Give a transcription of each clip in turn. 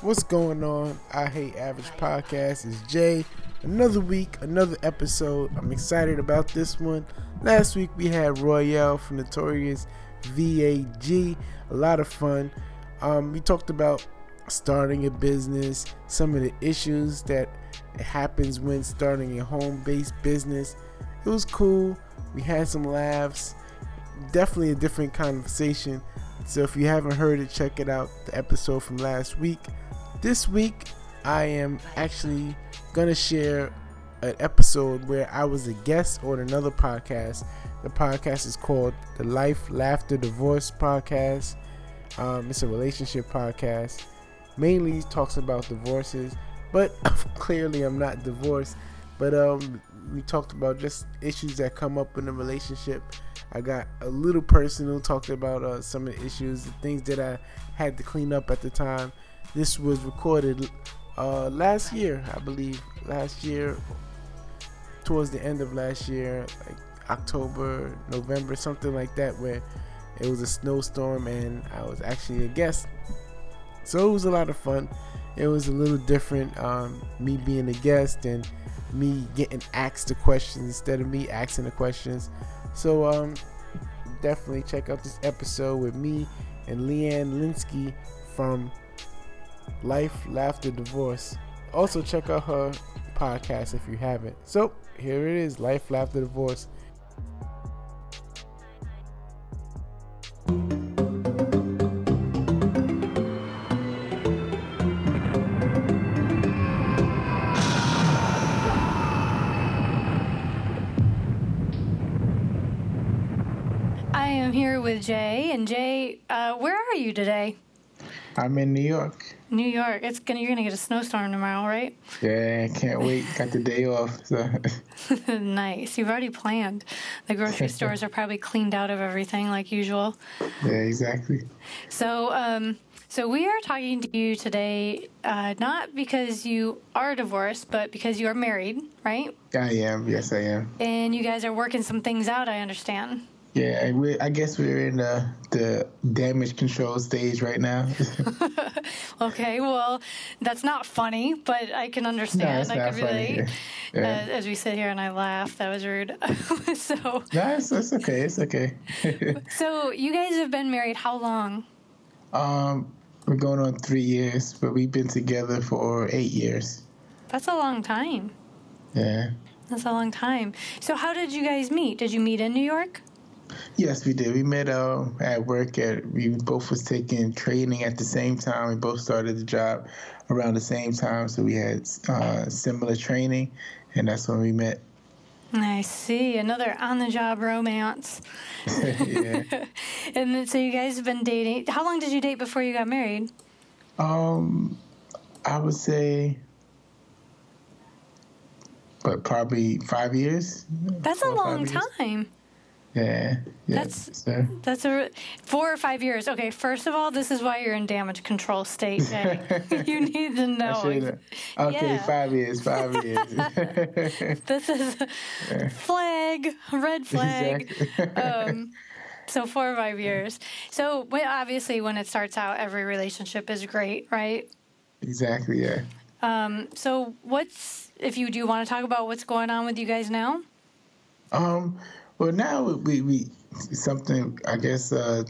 What's going on? I Hate Average Podcast is Jay. Another week, another episode. I'm excited about this one. Last week we had Royale from Notorious VAG. A lot of fun. Um, we talked about starting a business, some of the issues that happens when starting a home-based business. It was cool. We had some laughs. Definitely a different conversation. So if you haven't heard it, check it out. The episode from last week. This week, I am actually gonna share an episode where I was a guest on another podcast. The podcast is called the Life, Lafter, Divorce Podcast. Um, it's a relationship podcast. Mainly talks about divorces, but clearly I'm not divorced. But um, we talked about just issues that come up in a relationship. I got a little personal, talked about uh, some of the issues, the things that I had to clean up at the time. This was recorded uh, last year, I believe. Last year, towards the end of last year, like October, November, something like that, where it was a snowstorm and I was actually a guest. So it was a lot of fun. It was a little different, um, me being a guest and me getting asked the questions instead of me asking the questions. So um, definitely check out this episode with me and Leanne Linsky from Life, Lafter, Divorce. Also check out her podcast if you haven't. So here it is, Life, Lafter, Divorce. With Jay, and Jay, uh, where are you today? I'm in New York. New York. It's gonna you're gonna get a snowstorm tomorrow, right? Yeah, I can't wait. Got the day off. So. nice. You've already planned. The grocery stores are probably cleaned out of everything like usual. Yeah, exactly. So, um, so we are talking to you today, uh, not because you are divorced, but because you are married, right? I am. Yes, I am. And you guys are working some things out. I understand. Yeah, we I guess we're in the the damage control stage right now. okay, well, that's not funny, but I can understand. No, I not can relate. funny. Yeah. Uh, as we sit here and I laugh, that was rude. so, no, it's, it's okay. It's okay. so you guys have been married how long? um, we're going on three years, but we've been together for eight years. That's a long time. Yeah. That's a long time. So, how did you guys meet? Did you meet in New York? Yes, we did. We met uh, at work. At we both was taking training at the same time. We both started the job around the same time, so we had uh, similar training, and that's when we met. I see. Another on the job romance. yeah. And then, so, you guys have been dating. How long did you date before you got married? Um, I would say, but probably five years. That's a long time. Yeah. yeah. That's- so, That's a four or five years. Okay, first of all, this is why you're in damage control state. You need to know. Okay, Yeah. five years. Five years. This is flag, red flag. Exactly. Um, so four or five years. So obviously, when it starts out, every relationship is great, right? exactly. Yeah. Um, so what's if you do want to talk about what's going on with you guys now? Um. Well, now we we something. I guess uh,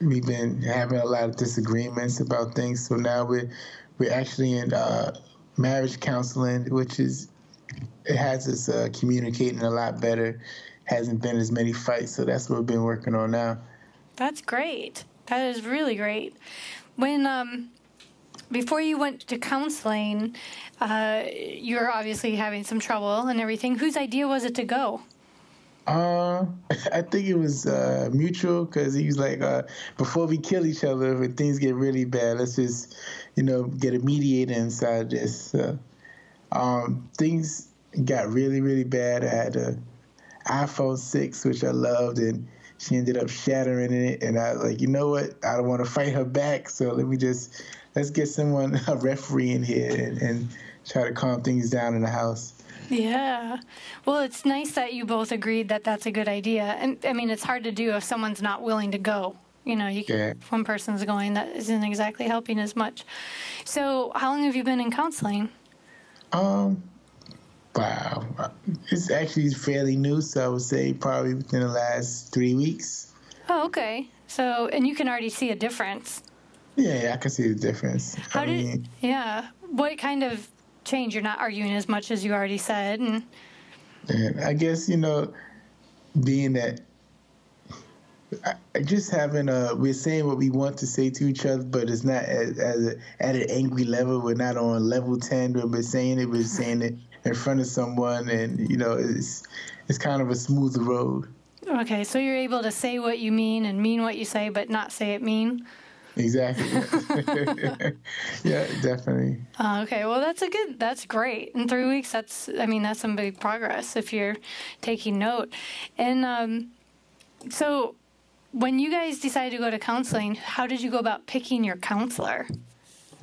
we've been having a lot of disagreements about things. So now we're we're actually in uh, marriage counseling, which is it has us uh, communicating a lot better. Hasn't been as many fights, so that's what we've been working on now. That's great. That is really great. When um, before you went to counseling, uh, you were obviously having some trouble and everything. Whose idea was it to go? Uh, I think it was uh, mutual because he was like, uh, before we kill each other, when things get really bad, let's just, you know, get a mediator inside this. Uh, um, things got really, really bad. I had a iPhone 6, which I loved, and she ended up shattering it. And I was like, you know what? I don't want to fight her back, so let me just, let's get someone, a referee in here, and, and try to calm things down in the house. Yeah. Well, it's nice that you both agreed that that's a good idea. And I mean, it's hard to do if someone's not willing to go, You know, you can, Yeah. if one person's going, that isn't exactly helping as much. So, how long have you been in counseling? Um, wow, it's actually fairly new, so I would say probably within the last three weeks. Oh, okay. So, and you can already see a difference. Yeah, yeah I can see the difference. How I did? mean, yeah. What kind of change? You're not arguing as much as you already said, and and I guess you know, being that. I- Just having a, we're saying what we want to say to each other, but it's not as, as a, at an angry level. We're not on level ten where we're saying it. We're saying it in front of someone, and you know, it's it's kind of a smoother road. okay. So you're able to say what you mean and mean what you say, but not say it mean. Exactly. yeah, definitely. Uh, okay, well that's a good. That's great. In three weeks, that's. I mean, that's some big progress if you're taking note. And um, so, when you guys decided to go to counseling, how did you go about picking your counselor?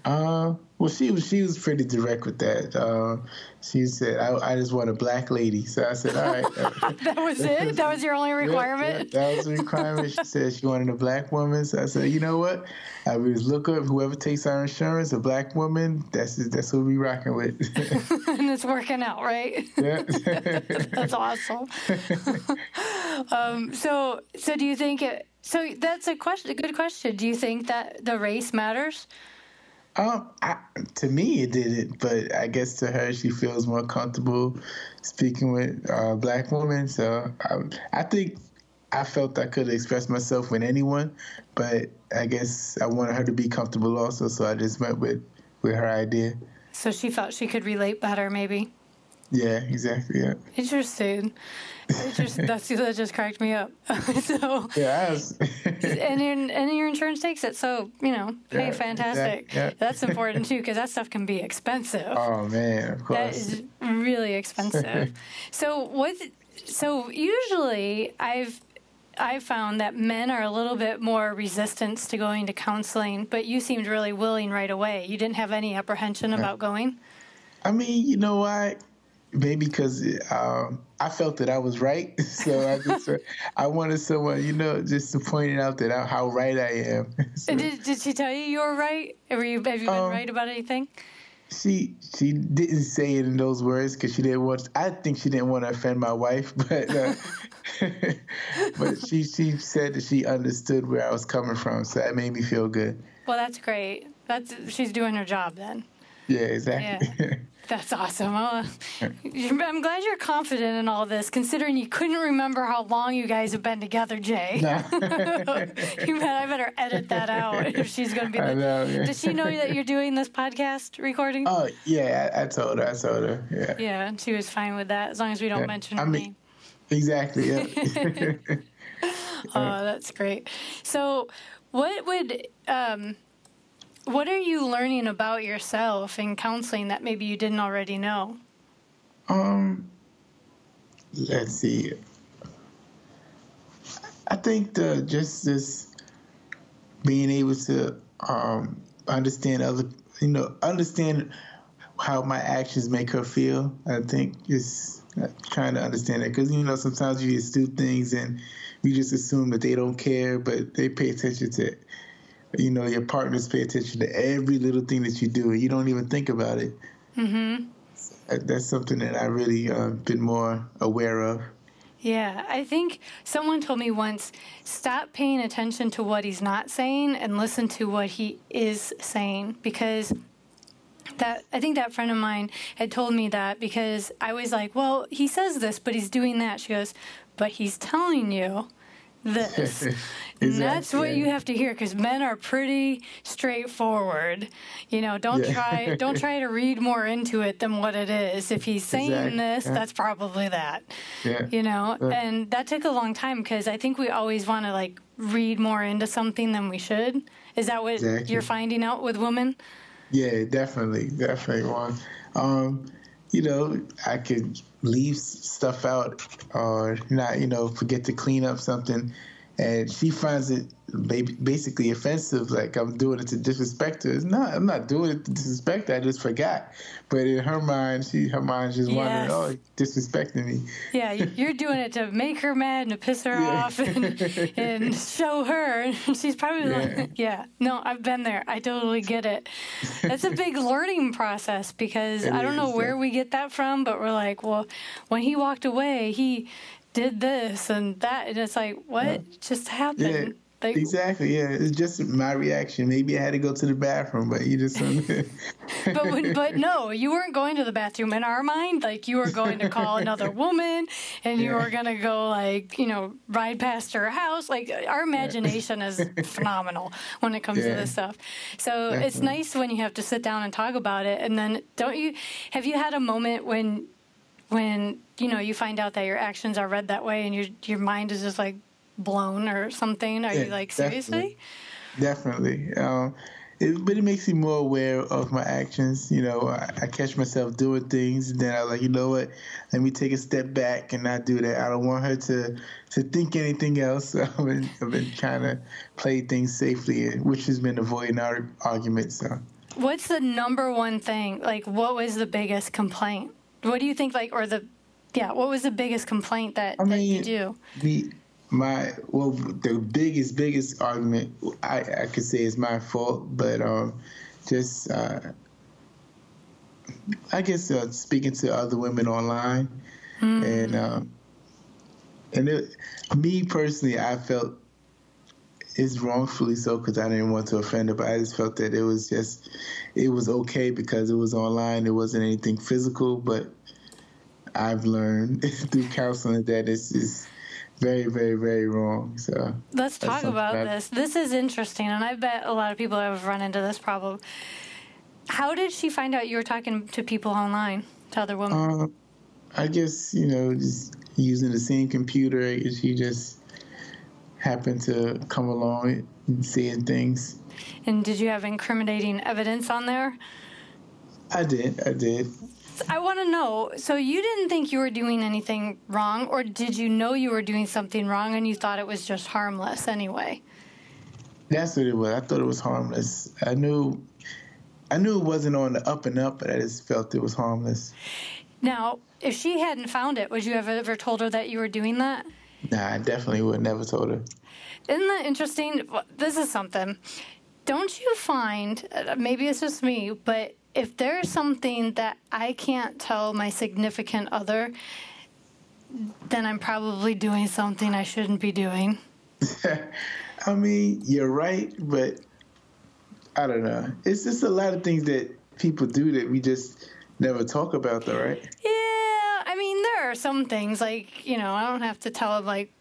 Uh, well, she was she was pretty direct with that. Uh, she said, I, "I just want a black lady." So I said, "All right." That was it. That was your only requirement. yeah, that was the requirement. She said she wanted a black woman. So I said, "You know what? I would just look up whoever takes our insurance, a black woman. That's that's what we rocking with." and it's working out, right? yeah. That's awesome. um, so, so do you think it? So that's a question. A good question. Do you think that the race matters? Um, I, to me, it didn't, but I guess to her, she feels more comfortable speaking with a black woman. So I, I think I felt I could express myself with anyone, but I guess I wanted her to be comfortable also. So I just went with with her idea. So she felt she could relate better, maybe. Yeah, exactly. Yeah, Interesting. Interesting. That's that just cracked me up. so, yeah. I was, and your and your insurance takes it. So you know, hey, fantastic. exact- yeah. That's important too because that stuff can be expensive. oh man, of course. is really expensive. so what? So usually, I've I've found that men are a little bit more resistant to going to counseling, but you seemed really willing right away. You didn't have any apprehension about going. I mean, you know why? Maybe because um, I felt that I was right, so I just I wanted someone, you know, just to point it out that I, how right I am. So did, did she tell you you were right? Were you, have you been Um, right about anything? she she didn't say it in those words because she didn't want. I think she didn't want to offend my wife, but uh, but she she said that she understood where I was coming from, so that made me feel good. Well, that's great. That's she's doing her job then. Yeah, exactly. That's awesome. Uh, I'm glad you're confident in all this, considering you couldn't remember how long you guys have been together, Jay. you bet, I better edit that out if she's going to be. I know. Yeah. does she know that you're doing this podcast recording? Oh yeah, I, I told her. I told her. Yeah. yeah, and she was fine with that as long as we don't Yeah, mention I her mean- name. Exactly. Yeah. Oh, that's great. So, what would um, what are you learning about yourself in counseling that maybe you didn't already know? Um, let's see. I think the just this being able to um understand other, you know, understand how my actions make her feel. I think is trying to understand it because you know sometimes you just do things and you just assume that they don't care, but they pay attention to. You know, your partners pay attention to every little thing that you do, and you don't even think about it. Mm-hmm. That's something that I really uh, been more aware of. Yeah, I think someone told me once stop paying attention to what he's not saying and listen to what he is saying because that I think that friend of mine had told me that because I was like, "Well, he says this, but he's doing that." She goes, "But he's telling you this." And that's what you have to hear because men are pretty straightforward. You know, don't Yeah. try don't try to read more into it than what it is. If he's saying Exactly, this, yeah. that's probably that Yeah. you know Yeah. and that took a long time because i think we always want to like read more into something than we should is that what Exactly. you're finding out with women Yeah, definitely, definitely one. Um, you know, I could leave stuff out or not, you know, forget to clean up something, and she finds it basically offensive, like I'm doing it to disrespect her. It's not. I'm not doing it to disrespect her. I just forgot. But in her mind, she her mind just yes. wondering, oh, disrespecting me. Yeah, you're doing it to make her mad and to piss her yeah. off and, and show her. And she's probably yeah. like, yeah, no, I've been there. I totally get it. That's a big learning process because it I don't is, know where yeah. we get that from, but we're like, well, when he walked away, he did this and that, and it's like, what just happened? Like, exactly. Yeah, it's just my reaction. Maybe I had to go to the bathroom, but you just. but when, but no, you weren't going to the bathroom. In our mind, like you were going to call another woman, and you were gonna go like you know ride past her house. Like our imagination yeah. is phenomenal when it comes yeah. to this stuff. So Definitely. it's nice when you have to sit down and talk about it. And then don't you have you had a moment when when you know you find out that your actions are read that way and your your mind is just like blown or something? Are yeah, you like seriously? Definitely. definitely. Um, it, but it makes me more aware of my actions. You know, I, I, catch myself doing things, and then i'm like, you know what? Let me take a step back and not do that. I don't want her to to think anything else. So I've been, I've been trying to play things safely, which has been avoiding our arguments. So. What's the number one thing? Like, what was the biggest complaint? What do you think? Like, or the yeah, what was the biggest complaint that, I mean, that you do? The my well the biggest biggest argument I, I could say is my fault, but um, just uh, I guess uh, speaking to other women online, mm. and um, and it, me personally, I felt it's wrongfully so because I didn't want to offend her, but I just felt that it was just it was okay because it was online. It wasn't anything physical, but I've learned through counseling that it's just very, very, very wrong. So let's talk about this. This is interesting, and I bet a lot of people have run into this problem. How did she find out you were talking to people online, to other women? Uh, I guess you know, just using the same computer. She just happened to come along and seeing things. And did you have incriminating evidence on there? I did. I did. I want to know. So you didn't think you were doing anything wrong, or did you know you were doing something wrong and you thought it was just harmless anyway? That's what it was. I thought it was harmless. I knew, I knew it wasn't on the up and up, but I just felt it was harmless. Now, if she hadn't found it, would you have ever told her that you were doing that? Nah, I definitely would never told her. Isn't that interesting? This is something. Don't you find? Uh, maybe it's just me, but if there's something that I can't tell my significant other, then I'm probably doing something I shouldn't be doing. I mean, you're right, but I don't know. It's just a lot of things that people do that we just never talk about, though, right? Yeah, there are some things like you know I don't have to tell them like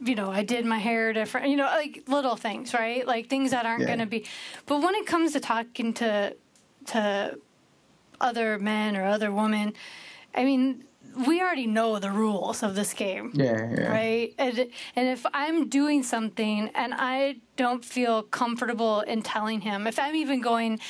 you know, I did my hair different, you know, like little things, right? Like things that aren't yeah. going to be. But when it comes to talking to to other men or other women. I mean, we already know the rules of this game. Yeah, yeah. Right? And, and if I'm doing something and I don't feel comfortable in telling him, if I'm even going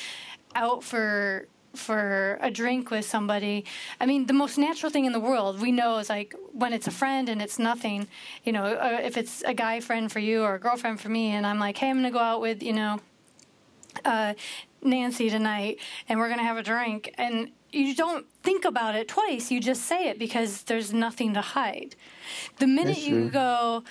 out for for a drink with somebody, I mean, the most natural thing in the world we know is like when it's a friend and it's nothing, you know, uh, if it's a guy friend for you or a girlfriend for me, and I'm like, hey, I'm gonna go out with, you know, uh, Nancy tonight and we're going to have a drink. And you don't think about it twice. You just say it because there's nothing to hide. The minute you go,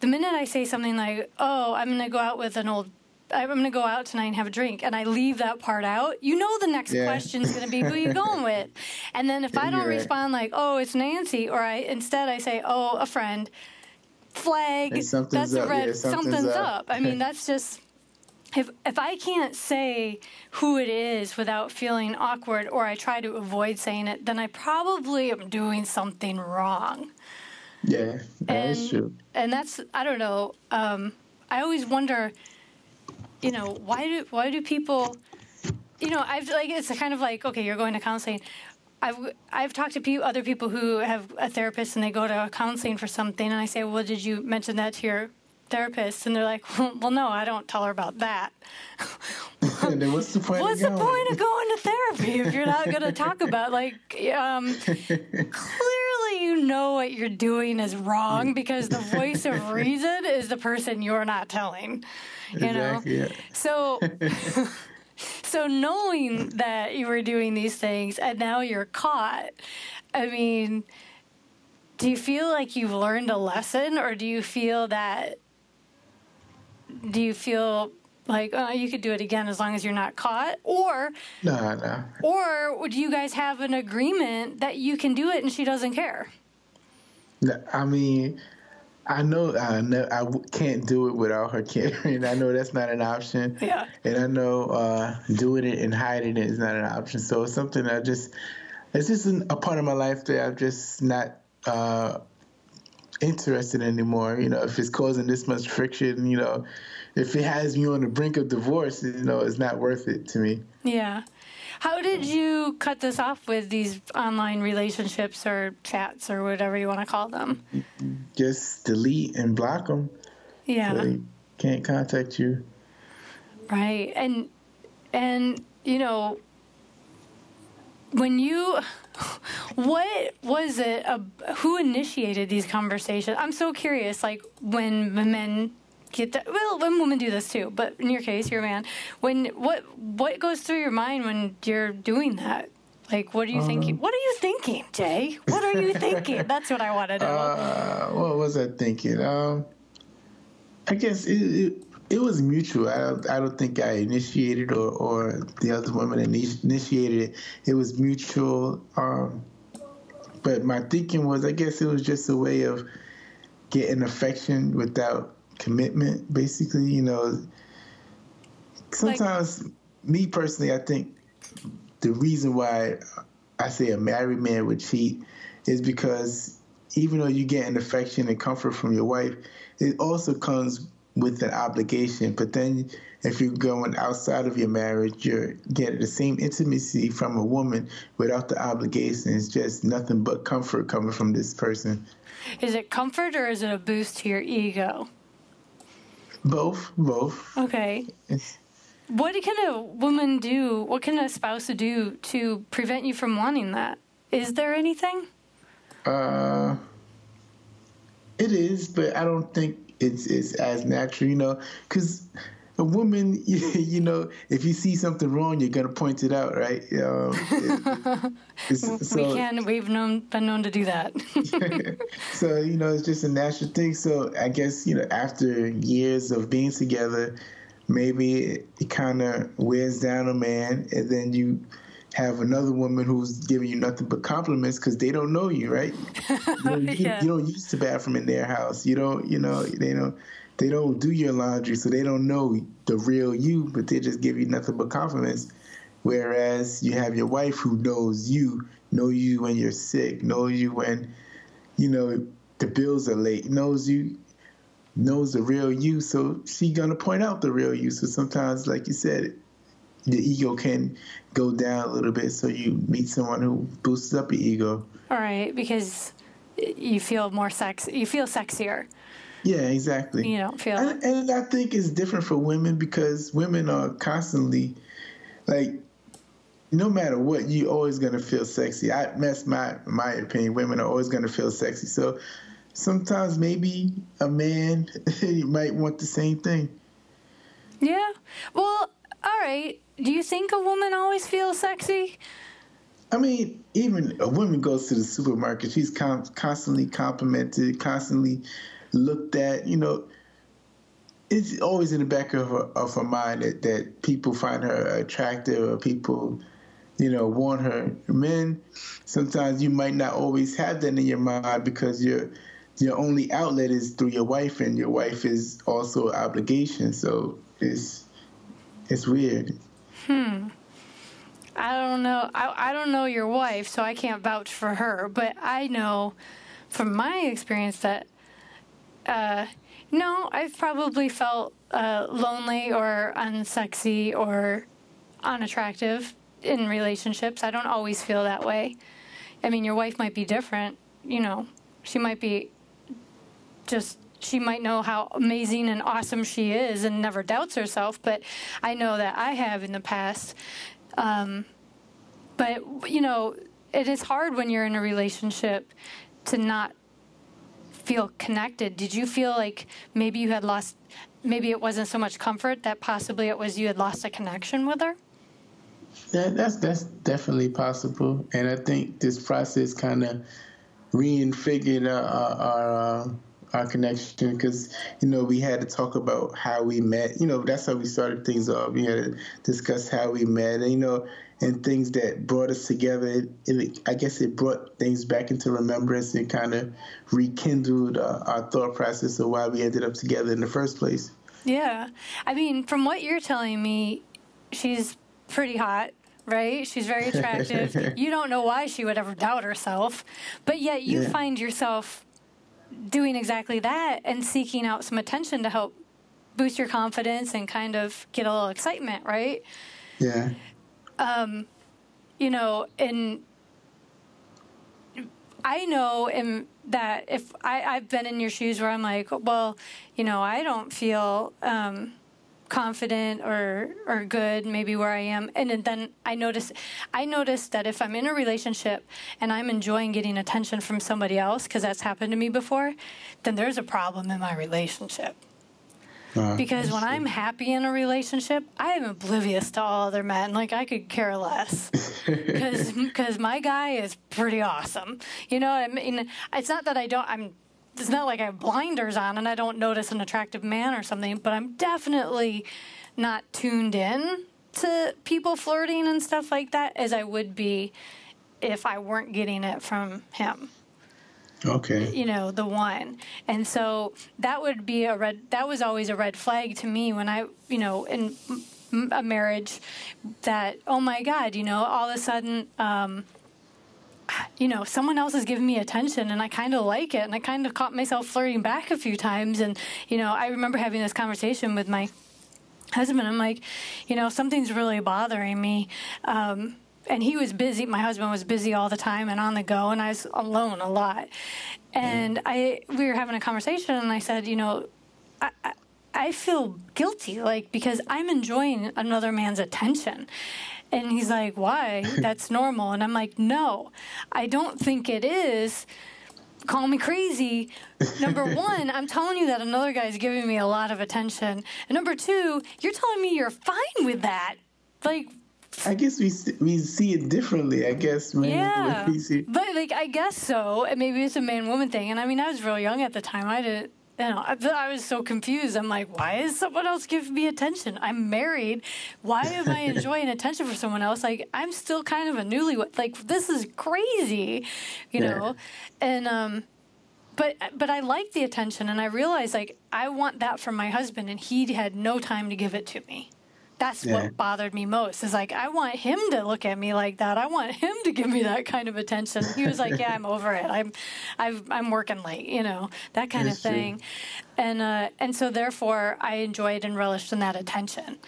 the minute I say something like, oh, I'm going to go out with an old I'm going to go out tonight and have a drink, and I leave that part out, you know the next yeah. question is going to be who you going with. And then if I don't respond like, oh, it's Nancy, or I instead I say, oh, a friend, flag, that's up. a red, yeah, something's, something's up. up. I mean, that's just if if I can't say who it is without feeling awkward or I try to avoid saying it, then I probably am doing something wrong. Yeah, that and, true. And that's I don't know. Um, I always wonder, you know, why do why do people, you know, I've like it's kind of like okay, you're going to counseling. I've I've talked to pe- other people who have a therapist and they go to counseling for something, and I say, well, did you mention that to your therapist, and they're like, "Well, no, I don't tell her about that." what's the point? What's the point of going to therapy if you're not going to talk about like? Um, clearly, you you know what you're doing is wrong because the voice of reason is the person you're not telling. You Exactly, know? yeah. So so knowing that you were doing these things and now you're caught, I mean, do you feel like you've learned a lesson or do you feel that do you feel like oh, you could do it again as long as you're not caught or No, no. or would you guys have an agreement that you can do it and she doesn't care No, I mean, I know I know I can't do it without her caring. I know that's not an option. Yeah. And I know uh, doing it and hiding it is not an option. So it's something I just, it's just a part of my life that I'm just not uh, interested anymore. You know, if it's causing this much friction, you know, if it has me on the brink of divorce, you know, it's not worth it to me. yeah how did you cut this off with these online relationships or chats or whatever you want to call them Just delete and block them. yeah They can't contact you. Right. And and you know when you what was it uh, who initiated these conversations? I'm so curious like when men get that well when women do this too, but in your case you're a man. When what what goes through your mind when you're doing that? Like what are you thinking? What are you thinking, Jay? What are you thinking? That's what I want to know. Uh, what was I thinking? Um, I guess it, it it was mutual. I don't, I don't think I initiated or, or the other woman initiated it. It was mutual. Um, but my thinking was, I guess it was just a way of getting affection without commitment. Basically, you know. Sometimes, me personally, I think the reason why I say a married man would cheat is because even though you get an affection and comfort from your wife, it also comes with an obligation. But then if you're going outside of your marriage, you're getting the same intimacy from a woman without the obligation. It's just nothing but comfort coming from this person. is it comfort or is it a boost to your ego? Both, both. Okay. What can a woman do? What can a spouse do to prevent you from wanting that? Is there anything? Uh, it is, but I don't think it's it's as natural, you know, because a woman, you, you know, if you see something wrong, you're gonna point it out, right? Um, it- so, we can. We've known been known to do that. so you know, it's just a natural thing. So I guess you know, after years of being together, maybe it, it kind of wears down a man, and then you have another woman who's giving you nothing but compliments because they don't know you, right? You, know, you, Yeah. you don't use the bathroom in their house. You don't, you know, they don't. They don't do your laundry, so they don't know the real you, but they just give you nothing but compliments. Whereas you have your wife who knows you, know you when you're sick, knows you when, you know, the bills are late, knows you, knows the real you. So she gonna point out the real you. So sometimes, like you said, the ego can go down a little bit. So you meet someone who boosts up your ego. All right, because you feel more sex. You feel sexier. Yeah, exactly. You don't feel. And, and I think it's different for women because women are constantly, like, no matter what, you're always gonna feel sexy. I that's my my opinion. Women are always gonna feel sexy. So sometimes maybe a man might want the same thing. Yeah. Well, all right. Do you think a woman always feels sexy? I mean, even a woman goes to the supermarket, she's con- constantly complimented, constantly looked at. You know, it's always in the back of her, of her mind that, that people find her attractive or people, you know, want her. Men, sometimes you might not always have that in your mind because your your only outlet is through your wife, and your wife is also an obligation. So it's it's weird. I don't know. I, I don't know your wife, so I can't vouch for her. But I know from my experience that, uh, no, I've probably felt uh, lonely or unsexy or unattractive in relationships. I don't always feel that way. I mean, your wife might be different. You know, she might be just she might know how amazing and awesome she is and never doubts herself but i know that i have in the past um, but you know it is hard when you're in a relationship to not feel connected. Did you feel like maybe you had lost, maybe it wasn't so much comfort that possibly it was you had lost a connection with her? Yeah, that's that's definitely possible, and I think this process kind of reinfigured our our, uh, our connection because you know we had to talk about how we met. You know, that's how we started things off. We had to discuss how we met, and you know, and things that brought us together. It, it, I guess it brought things back into remembrance and kind of rekindled uh, our thought process of why we ended up together in the first place. Yeah, I mean, from what you're telling me, she's pretty hot right? She's very attractive. you don't know why she would ever doubt herself, but yet you yeah. find yourself doing exactly that and seeking out some attention to help boost your confidence and kind of get a little excitement, right? Yeah. Um, you know, and I know in, that if I, I've been in your shoes where I'm like, well, you know, I don't feel um, confident or or good maybe where I am and then I notice I notice that if I'm in a relationship and I'm enjoying getting attention from somebody else because that's happened to me before then there's a problem in my relationship uh, because when I'm happy in a relationship, I am oblivious to all other men. Like I could care less, because because my guy is pretty awesome. You know, I mean, it's not that I don't. I'm it's not like I have blinders on and I don't notice an attractive man or something, but I'm definitely not tuned in to people flirting and stuff like that as I would be if I weren't getting it from him. Okay. You know, the one. And so that would be a red that was always a red flag to me when I, you know, in a marriage that oh my god, you know, all of a sudden um, you know, someone else is giving me attention and I kind of like it. And I kind of caught myself flirting back a few times. And, you know, I remember having this conversation with my husband. I'm like, you know, something's really bothering me. Um, and he was busy. My husband was busy all the time and on the go, and I was alone a lot. And I, we were having a conversation, and I said, you know, I, I, I feel guilty, like because I'm enjoying another man's attention, and he's like, Why? That's normal. And I'm like, No, I don't think it is. Call me crazy. Number one, I'm telling you that another guy's giving me a lot of attention. And number two, you're telling me you're fine with that. Like, I guess we we see it differently. I guess, man. Yeah, but like I guess so. Maybe it's a man woman thing. And I mean, I was real young at the time. I didn't you know, I, I, was so confused. I'm like, why is someone else giving me attention? I'm married. Why am I enjoying attention for someone else? Like, I'm still kind of a newlywed. Like, this is crazy, you yeah. know? And, um, but but I like the attention, and I realized like I want that from my husband, and he had no time to give it to me that's yeah. what bothered me most is like i want him to look at me like that. I want him to give me that kind of attention. He was like yeah i'm over it. I'm i am working late you know that kind that's of thing. True. and uh, and so therefore i enjoyed and relished in that attention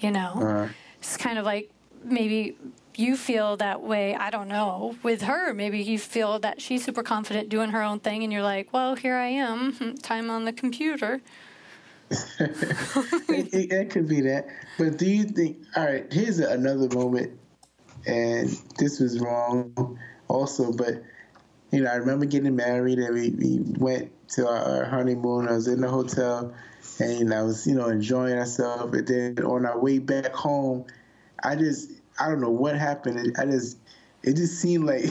you know? Uh-huh. it's kind of like maybe you feel that way i don't know with her. Maybe you feel that she's super confident doing her own thing and you're like well here i am. Time on the computer it, it, could be that. But do you think? All right, here's another moment, and this was wrong, also. But you know, I remember getting married, and we, we went to our honeymoon. I was in the hotel, and I was you know enjoying ourselves. But then on our way back home, I just I don't know what happened. I just it just seemed like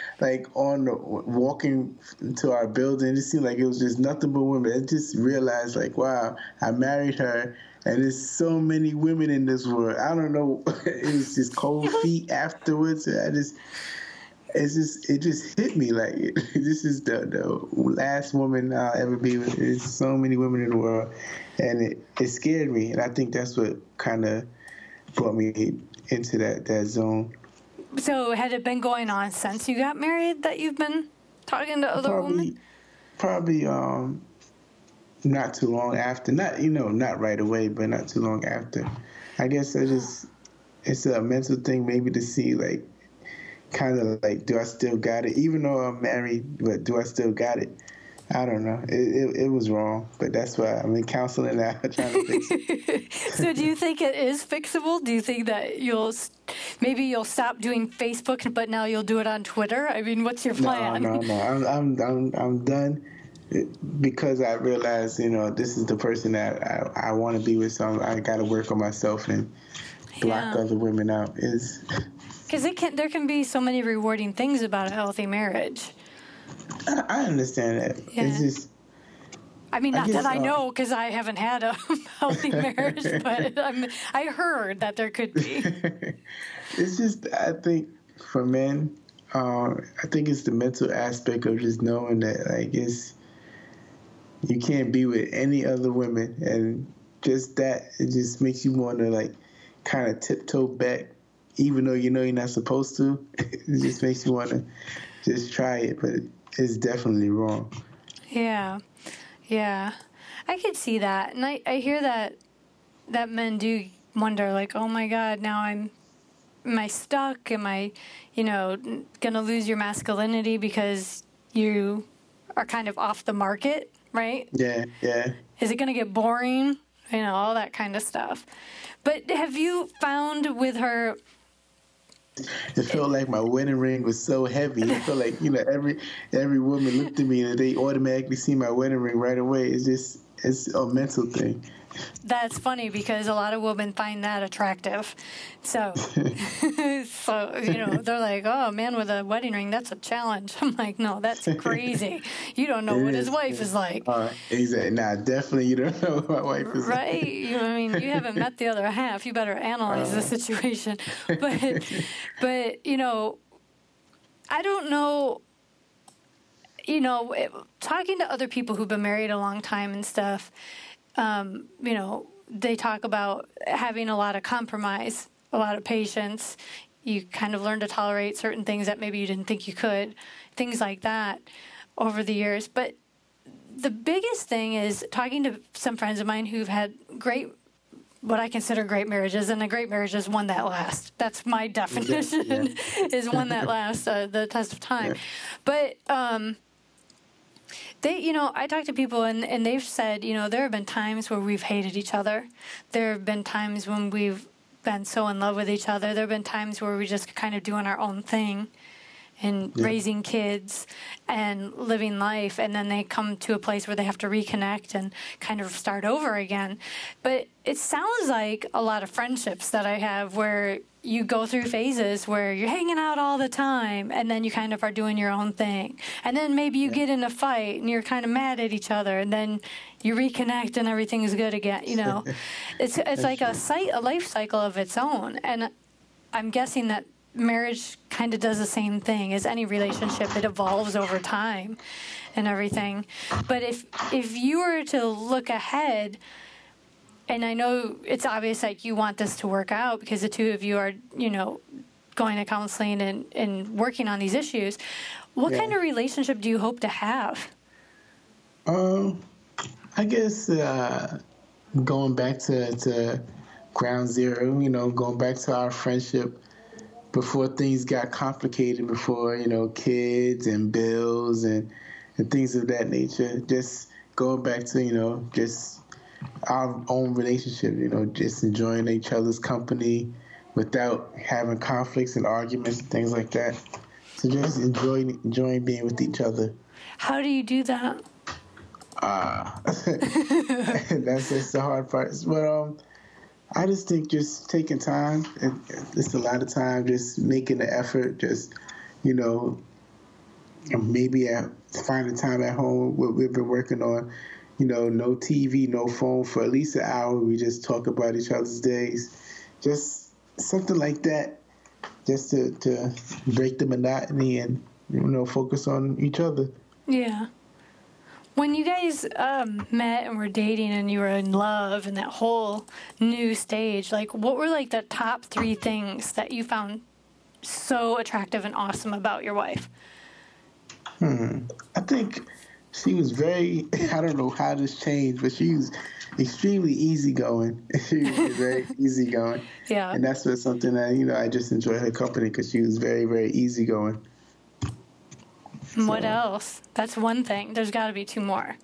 like on walking to our building, it seemed like it was just nothing but women. I just realized like, wow, I married her, and there's so many women in this world. I don't know, it was just cold feet afterwards. I just. It's just it just hit me like this is the the last woman I'll ever be with. There's so many women in the world, and it, it scared me, and I think that's what kind of brought me into that that zone. So had it been going on since you got married that you've been talking to other probably, women? Probably um, not too long after. Not you know, not right away, but not too long after. I guess I just it's a mental thing maybe to see like kind of like do I still got it even though I'm married, but do I still got it? I don't know. It, it, it, was wrong, but that's why I'm in counseling now, trying to fix it. so, do you think it is fixable? Do you think that you'll maybe you'll stop doing Facebook, but now you'll do it on Twitter. I mean, what's your plan? No, no, no. I'm, I'm, I'm, I'm done eh, because I realized, you know, this is the person that I, I want to be with. So I got to work on myself and block yeah. other women out. Is because it can. There can be so many rewarding things about a healthy marriage. I, I understand that. Yeah. It's just. I mean, not I guess, that I uh, know because I haven't had a healthy marriage, but I'm, I heard that there could be. it's just, I think, for men, uh, I think it's the mental aspect of just knowing that, like, it's you can't be with any other women, and just that it just makes you want to like kind of tiptoe back, even though you know you're not supposed to. it just makes you want to just try it, but it's definitely wrong. Yeah, yeah, I could see that, and I I hear that that men do wonder like, oh my God, now I'm am I stuck? Am I, you know, gonna lose your masculinity because you are kind of off the market, right? Yeah, yeah. Is it gonna get boring? You know, all that kind of stuff. But have you found with her? It felt like my wedding ring was so heavy. It felt like you know every every woman looked at me and they automatically see my wedding ring right away. It's just it's a mental thing. That's funny because a lot of women find that attractive. So, so you know, they're like, "Oh, a man with a wedding ring, that's a challenge." I'm like, "No, that's crazy. You don't know it what is, his wife is like." Uh, exactly. Nah, definitely, you don't know what my wife is right? like. Right. I mean, you haven't met the other half. You better analyze uh. the situation. But, but you know, I don't know you know, talking to other people who've been married a long time and stuff, um, you know, they talk about having a lot of compromise, a lot of patience. You kind of learn to tolerate certain things that maybe you didn't think you could, things like that over the years. But the biggest thing is talking to some friends of mine who've had great what I consider great marriages, and a great marriage is one that lasts. That's my definition, yeah. is one that lasts uh, the test of time. Yeah. But um, they you know i talk to people and, and they've said you know there have been times where we've hated each other. There have been times when we've been so in love with each other. There have been times where we just kind of doing our own thing and yeah. raising kids and living life. And then they come to a place where they have to reconnect and kind of start over again. But it sounds like a lot of friendships that i have where you go through phases where you're hanging out all the time and then you kind of are doing your own thing. And then maybe you yeah. get in a fight and you're kind of mad at each other and then you reconnect and everything is good again you know? It's it's like a site a life cycle of its own. And i'm guessing that marriage kind of does the same thing as any relationship it evolves over time and everything but if if you were to look ahead and I know it's obvious like you want this to work out because the two of you are, you know, going to counseling and, and working on these issues. What yeah. kind of relationship do you hope to have? Um, I guess uh, going back to, to ground zero, you know, going back to our friendship before things got complicated, before, you know, kids and bills and, and things of that nature. Just going back to, you know, just our own relationship, you know, just enjoying each other's company without having conflicts and arguments and things like that. So just enjoying enjoying being with each other. How do you do that? Ah, uh, that's just the hard part. But um, I just think just taking time, and it's a lot of time, just making the effort, just you know, maybe at, finding time at home. What we've been working on you know, no TV, no phone for at least an hour. We just talk about each other's days. Just something like that, just to, to break the monotony and, you know, focus on each other. Yeah. When you guys um, met and were dating and you were in love and that whole new stage, like what were like the top three things that you found so attractive and awesome about your wife? Hmm. I think she was very I don't know how this changed, but she was extremely easygoing. she was very easygoing. Yeah. And that's what something that you know I just enjoy her company because she was very very easygoing. What else? That's one thing. There's got to be two more.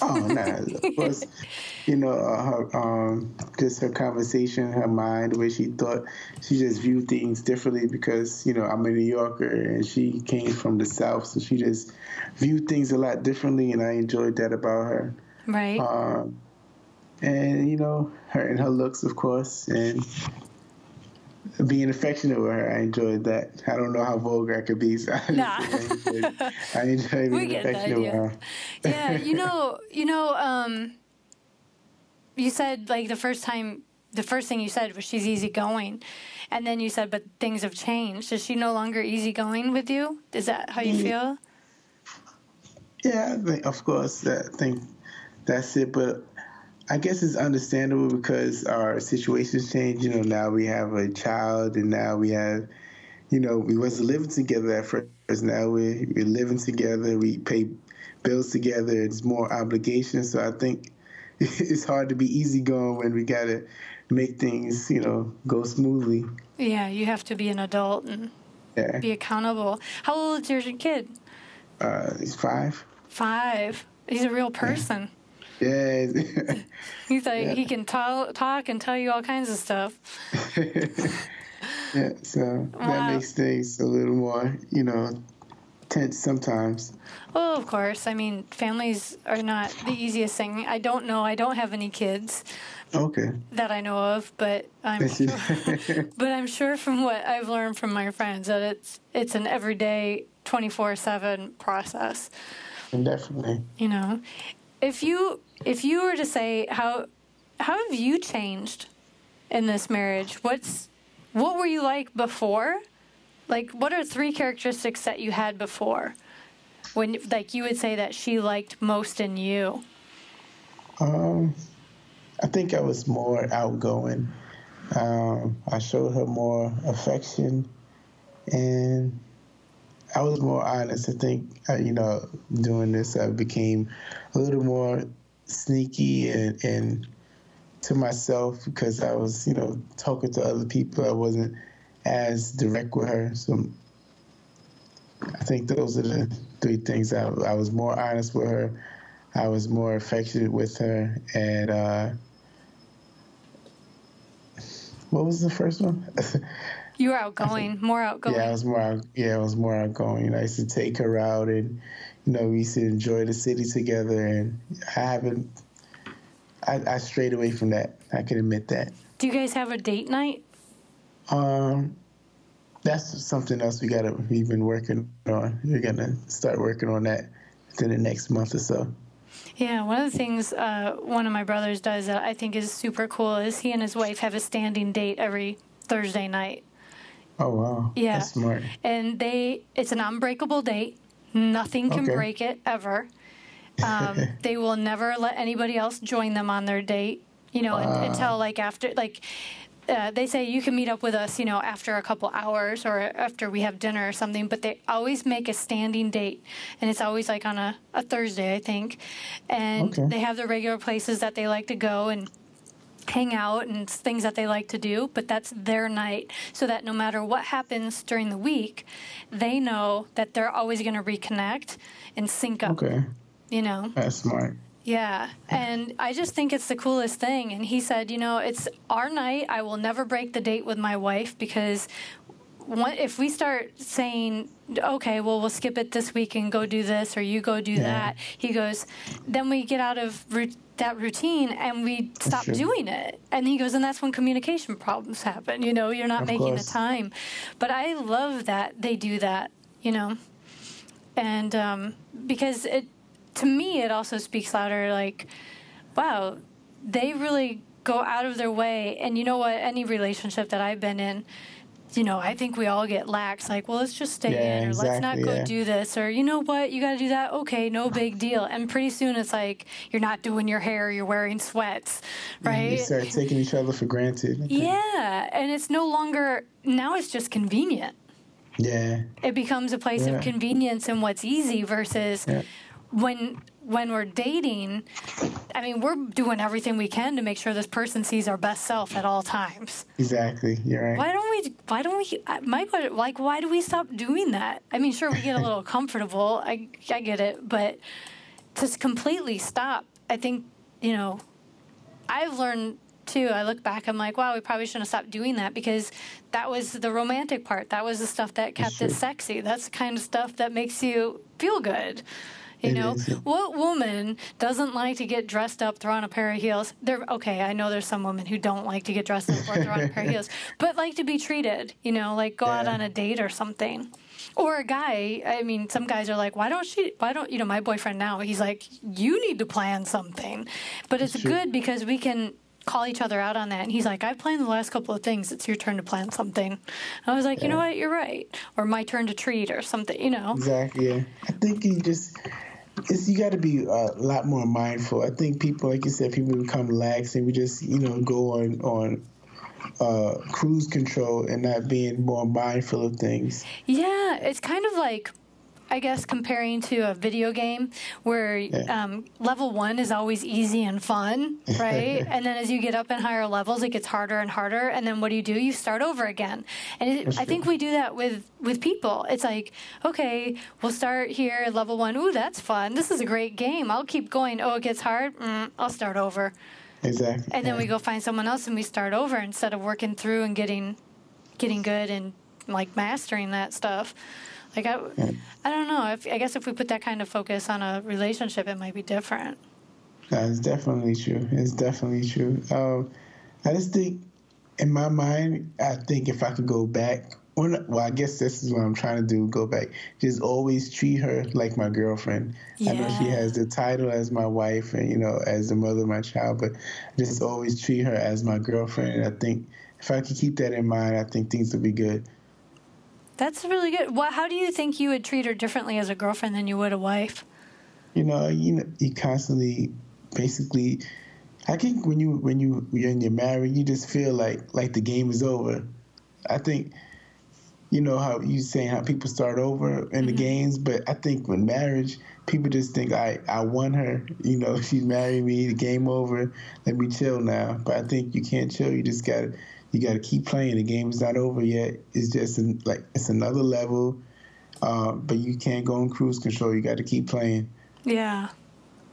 Oh, nah. of course, you know, uh, her, um, just her conversation, her mind, the way she thought, she just viewed things differently because, you know, I'm a New Yorker and she came from the South, so she just viewed things a lot differently, and I enjoyed that about her. Right. Um, and, you know, her and her looks, of course, and being affectionate with her, I enjoyed that. I don't know how vulgar I could be, so I, Nah. enjoyed, I enjoyed being affectionate with her. yeah, you know, you know, um, you said like the first time, the first thing you said was she's easygoing, and then you said, but things have changed. Is she no longer easygoing with you? Is that how you feel? Yeah, I think, of course, that, I think that's it. But I guess it's understandable because our situations change. You know, now we have a child, and now we have, you know, we wasn't living together at first. Now we're, we're living together. We pay bills together. It's more obligations. So I think it's hard to be easygoing when we gotta make things, you know, go smoothly. Yeah, you have to be an adult and Yeah, be accountable. How old is your kid? uh, it's five. Five. He's a real person. Yeah. He's like he can talk, talk and tell you all kinds of stuff. Yeah, so Wow. that makes things a little more, you know, tense sometimes. Well, of course. I mean, families are not the easiest thing. I don't know. I don't have any kids Okay. that I know of, but I'm sure, but I'm sure from what I've learned from my friends that it's it's an everyday 24/7 process. Definitely. You know, if you if you were to say how how have you changed in this marriage? What's what were you like before? Like, what are three characteristics that you had before? When like you would say that she liked most in you. Um, I think I was more outgoing. Um, I showed her more affection, and I was more honest. I think, uh, you know, doing this, I became a little more sneaky and, and to myself because I was, you know, talking to other people. I wasn't as direct with her. So I think those are the three things. I, I was more honest with her. I was more affectionate with her, and uh, what was the first one? You were outgoing, more outgoing. yeah, I was more. out- Yeah, I was more outgoing. I used to take her out, and you know, we used to enjoy the city together. And I haven't. I, I strayed away from that. I can admit that. Do you guys have a date night? Um, that's something else we gotta. We've been working on. We're gonna start working on that within the next month or so. Yeah, one of the things uh, one of my brothers does that I think is super cool is he and his wife have a standing date every Thursday night. Oh wow. Yeah. That's smart. and they it's an unbreakable date nothing can Okay. break it ever um, they will never let anybody else join them on their date you know until like after like uh, they say you can meet up with us, you know, after a couple hours or after we have dinner or something, but they always make a standing date. And it's always like on a, a Thursday, I think. And Okay. they have the regular places that they like to go and hang out and things that they like to do, but that's their night. So that no matter what happens during the week, they know that they're always going to reconnect and sync up, Okay. you know? That's smart. Yeah, and I just think it's the coolest thing. And he said, you know, it's our night. I will never break the date with my wife because if we start saying, okay, well, we'll skip it this week and go do this, or you go do Yeah. that, he goes, then we get out of that routine and we stop doing it. And he goes, and that's when communication problems happen. You know, you're not Of making the time. But I love that they do that, you know and um, because it to me it also speaks louder like wow they really go out of their way and you know what any relationship that i've been in you know i think we all get lax like well let's just stay Yeah, in or let's not go yeah. do this or you know what you got to do that okay no big deal and pretty soon it's like you're not doing your hair you're wearing sweats right You start taking each other for granted. Think. yeah and it's no longer now it's just convenient Yeah. it becomes a place Yeah. of convenience and what's easy versus when when we're dating i mean we're doing everything we can to make sure this person sees our best self at all times Exactly. You're right. why don't we why don't we my question like why do we stop doing that i mean sure we get a little comfortable i i get it but to completely stop. I think you know, I've learned too. I look back, I'm like, wow, we probably shouldn't have stopped doing that because that was the romantic part. That was the stuff that kept it sexy. That's the kind of stuff that makes you feel good. You know, what woman doesn't like to get dressed up, throw on a pair of heels? There, okay, I know there's some women who don't like to get dressed up or throw on a pair of heels, but like to be treated. You know, like go yeah. out on a date or something. Or a guy, I mean, some guys are like, why don't she, why don't, you know, my boyfriend now, he's like, you need to plan something. But it's good because we can call each other out on that. And he's like, I've planned the last couple of things. It's your turn to plan something. I was like, yeah. you know what? You're right. Or my turn to treat or something, you know? Exactly. Yeah. I think you just, it's, you got to be a lot more mindful. I think people, like you said, people become lax and we just, you know, go on, on, uh, cruise control and not being more mindful of things. Yeah, it's kind of like I guess comparing to a video game where yeah. um, level one is always easy and fun, right? and then as you get up in higher levels, it gets harder and harder. And then what do you do? You start over again. And it, I think we do that with with people. It's like, okay, we'll start here at level one. Ooh, that's fun. This is a great game. I'll keep going. Oh, it gets hard. Mm, I'll start over. Exactly. And then we go find someone else and we start over instead of working through and getting getting good and like mastering that stuff. Like I, I don't know. If, I guess if we put that kind of focus on a relationship, it might be different. That's definitely true. It's definitely true. Um, I just think, in my mind, I think if I could go back, well, I guess this is what I'm trying to do. Go back. Just always treat her like my girlfriend. Yeah. I know she has the title as my wife and you know as the mother of my child, but just always treat her as my girlfriend. And I think if I could keep that in mind, I think things would be good. That's really good. What? How do you think you would treat her differently as a girlfriend than you would a wife? You know, you know, you constantly, basically, I think when you when you when you're married, you just feel like like the game is over. I think, you know how you saying how people start over in mm-hmm. the games, but I think with marriage, people just think I I won her. You know, she's married me. The game over. Let me chill now. But I think you can't chill. You just gotta you got to keep playing. The game is not over yet. It's just an, like it's another level, uh, but you can't go on cruise control. You got to keep playing. Yeah,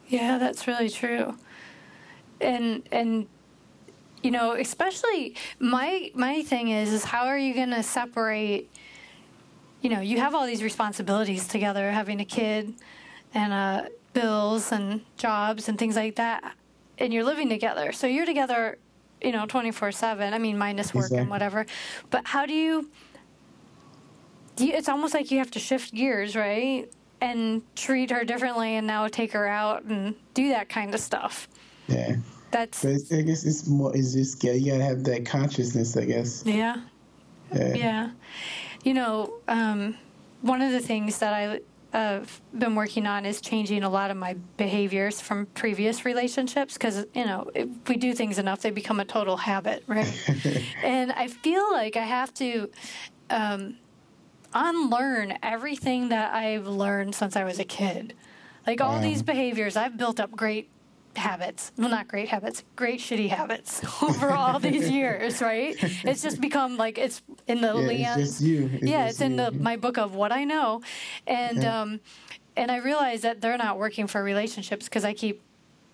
yeah, that's really true. And and you know, especially my my thing is is how are you going to separate? You know, you have all these responsibilities together, having a kid and uh, bills and jobs and things like that, and you're living together. So you're together you know, 24 7. I mean, minus work exactly. and whatever. But how do you, do you, it's almost like you have to shift gears, right? And treat her differently and now take her out and do that kind of stuff. Yeah. That's. But I guess it's more, it's just, you gotta have that consciousness, I guess. Yeah. Yeah. yeah. You know, um, one of the things that I I've been working on is changing a lot of my behaviors from previous relationships because you know if we do things enough they become a total habit right? And i feel like i have to um, unlearn everything that i've learned since i was a kid. Like all these behaviors i've built up great habits. Well not great habits great shitty habits over all these years right? It's just become like it's in the yeah, Leanne's, it's yeah it's in the my book of what i know. And yeah. um and i realize that they're not working for relationships because i keep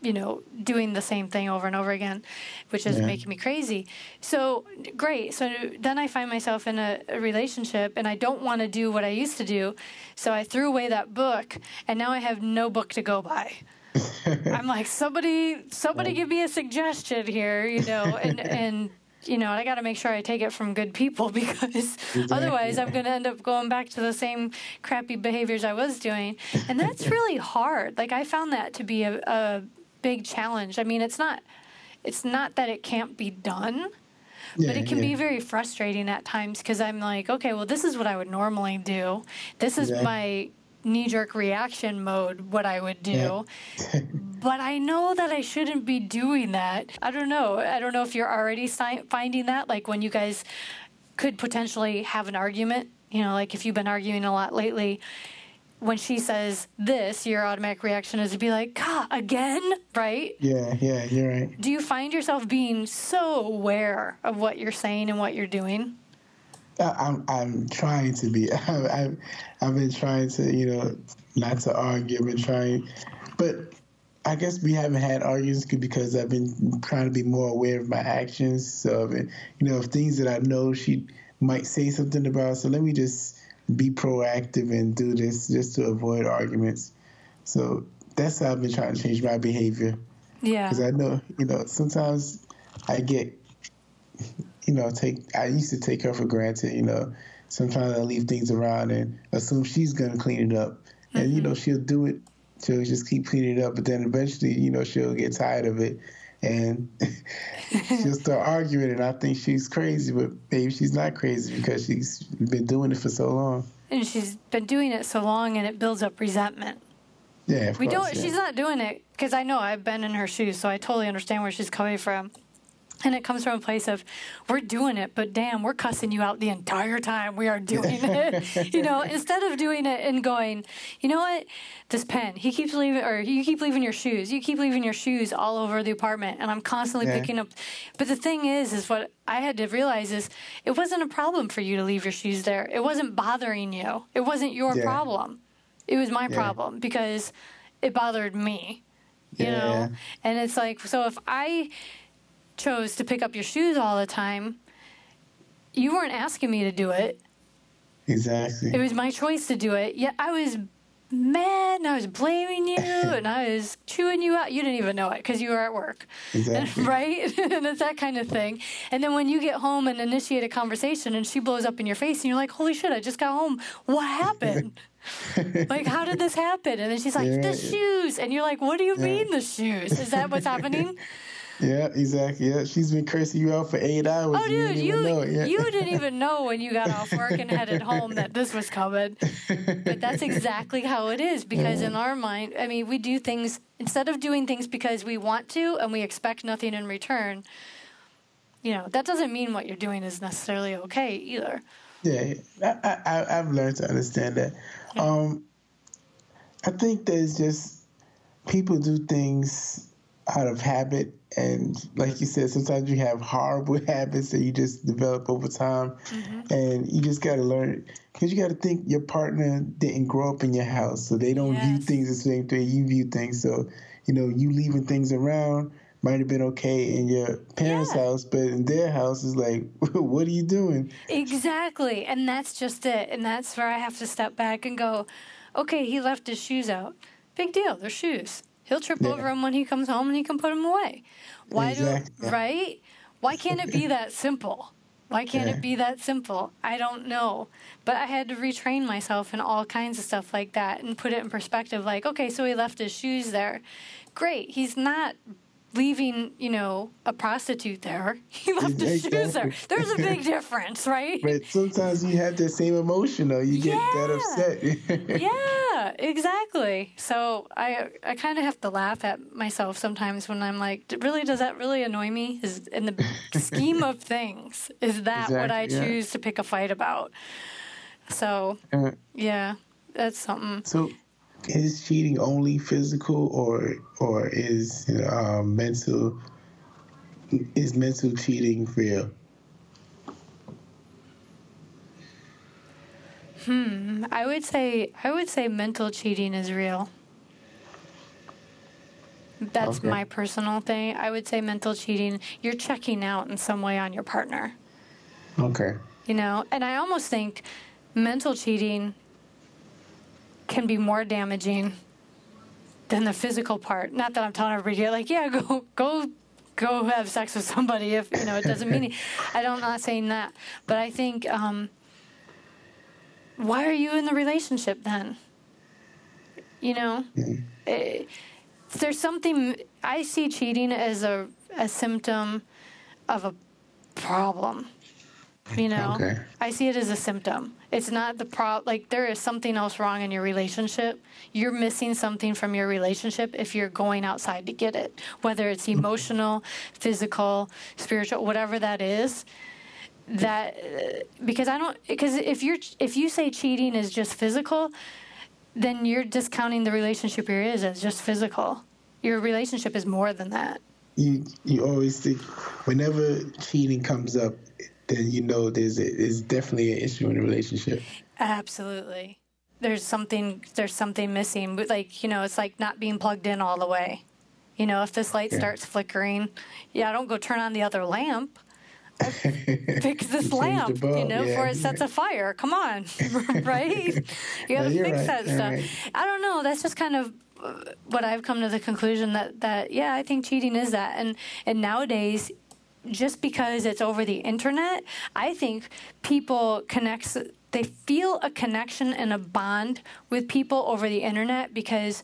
you know doing the same thing over and over again which is yeah. making me crazy. So great. So then i find myself in a, a relationship and i don't want to do what i used to do. So i threw away that book and now i have no book to go by I'm like, somebody, somebody, give me a suggestion here, you know, and and you know, I got to make sure I take it from good people because exactly. otherwise I'm going to end up going back to the same crappy behaviors I was doing, and that's really hard. Like I found that to be a, a big challenge. I mean, it's not, it's not that it can't be done. Yeah, but it can yeah. be very frustrating at times because I'm like, okay, well, this is what I would normally do. This is my knee jerk reaction mode what I would do. Yeah. but I know that I shouldn't be doing that. I don't know. I don't know if you're already si- finding that, like when you guys could potentially have an argument, you know, like if you've been arguing a lot lately. When she says this, your automatic reaction is to be like, God, again, right? Yeah, yeah, you're right. Do you find yourself being so aware of what you're saying and what you're doing? I'm I'm trying to be. I've, I've been trying to you know not to argue. I've been trying. but I guess we haven't had arguments because I've been trying to be more aware of my actions. So, you know, of things that I know she might say something about. So let me just be proactive and do this just to avoid arguments. So that's how I've been trying to change my behavior. Yeah. Because I know, you know, sometimes I get, you know, take. I used to take her for granted. You know, sometimes I leave things around and assume she's gonna clean it up, and mm-hmm. you know she'll do it. She'll just keep cleaning it up, but then eventually, you know, she'll get tired of it, and she'll start arguing. And I think she's crazy, but maybe she's not crazy because she's been doing it for so long. And she's been doing it so long, and it builds up resentment. Yeah, we course, don't. Yeah. She's not doing it because I know I've been in her shoes, so I totally understand where she's coming from. And it comes from a place of, we're doing it, but damn, we're cussing you out the entire time we are doing it. you know, instead of doing it and going, you know what, this pen, he keeps leaving, or you keep leaving your shoes, you keep leaving your shoes all over the apartment, and I'm constantly yeah. picking up. But the thing is, is what I had to realize is, it wasn't a problem for you to leave your shoes there. It wasn't bothering you. It wasn't your yeah. problem. It was my yeah. problem because it bothered me. You know, and it's like, so if I chose to pick up your shoes all the time, you weren't asking me to do it. Exactly. It was my choice to do it. Yet I was mad and I was blaming you and I was chewing you out. You didn't even know it because you were at work. Exactly. right? and it's that kind of thing. And then when you get home and initiate a conversation and she blows up in your face and you're like, holy shit, I just got home. What happened? like, how did this happen? And then she's like, yeah, the shoes. And you're like, what do you yeah. mean the shoes? Is that what's happening? Yeah, exactly. Yeah, she's been cursing you out for eight hours. Oh, dude, you you, yeah. you didn't even know when you got off work and headed home that this was coming. But that's exactly how it is because in our mind, I mean, we do things instead of doing things because we want to and we expect nothing in return. You know, that doesn't mean what you're doing is necessarily okay either. Yeah, I, I, I've learned to understand that. Yeah. Um, I think there's just people do things out of habit and like you said sometimes you have horrible habits that you just develop over time mm-hmm. and you just got to learn because you got to think your partner didn't grow up in your house so they don't yes. view things the same way you view things so you know you leaving things around might have been okay in your parents' yeah. house, but in their house is like, what are you doing? Exactly. And that's just it. And that's where I have to step back and go, okay, he left his shoes out. Big deal. They're shoes. He'll trip yeah. over them when he comes home and he can put them away. Why exactly. do right? Why can't it be that simple? Why can't yeah. it be that simple? I don't know. But I had to retrain myself in all kinds of stuff like that and put it in perspective like, okay, so he left his shoes there. Great. He's not leaving, you know, a prostitute there. He left his shoes there. There's a big difference, right? But sometimes you have the same emotion, though. You get yeah. that upset. yeah, exactly. So I I kind of have to laugh at myself sometimes when I'm like, really, does that really annoy me? Is in the scheme of things, is that exactly, what I choose yeah. to pick a fight about? So uh, yeah, that's something. So is cheating only physical or or is you know, um, mental is mental cheating real? Hmm. I would say I would say mental cheating is real. That's okay. my personal thing. I would say mental cheating. You're checking out in some way on your partner. Okay. You know, and I almost think mental cheating can be more damaging than the physical part. Not that I'm telling everybody like, yeah, go go go have sex with somebody if you know it doesn't mean. I don't, I'm not saying that, but I think um, why are you in the relationship then? You know, mm-hmm. it, eh, there's something I see cheating as a a symptom of a problem. You know, okay. I see it as a symptom. It's not the pro. Like there is something else wrong in your relationship. You're missing something from your relationship if you're going outside to get it, whether it's emotional, physical, spiritual, whatever that is. That uh, because I don't because if you're if you say cheating is just physical, then you're discounting the relationship you're is as just physical. Your relationship is more than that. You you always think whenever cheating comes up then you know there's a, there's definitely an issue in the relationship. Absolutely. there's something there's something missing. But like you know, it's like not being plugged in all the way. You know, if this light yeah. starts flickering, yeah, I don't go turn on the other lamp. Fix this lamp, you know, yeah, before it sets a fire. Come on, right? You got to fix right, that stuff. Right. I don't know. That's just kind of uh, what I've come to the conclusion that that yeah, I think cheating is that, and and nowadays just because it's over the internet, I think people connects they feel a connection and a bond with people over the internet because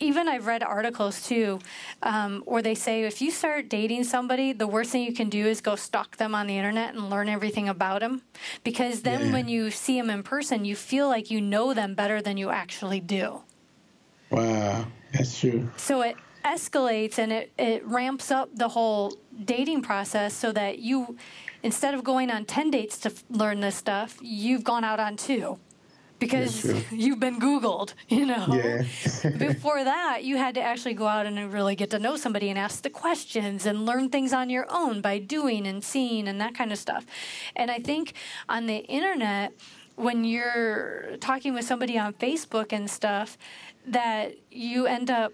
even I've read articles too, um, where they say if you start dating somebody, the worst thing you can do is go stalk them on the internet and learn everything about them. Because then yeah. when you see them in person, you feel like you know them better than you actually do. Wow, that's true. So it escalates and it, it ramps up the whole dating process so that you, instead of going on 10 dates to learn this stuff, you've gone out on two because you've been Googled, you know. Yeah. Before that, you had to actually go out and really get to know somebody and ask the questions and learn things on your own by doing and seeing and that kind of stuff. And I think on the internet, when you're talking with somebody on Facebook and stuff, that you end up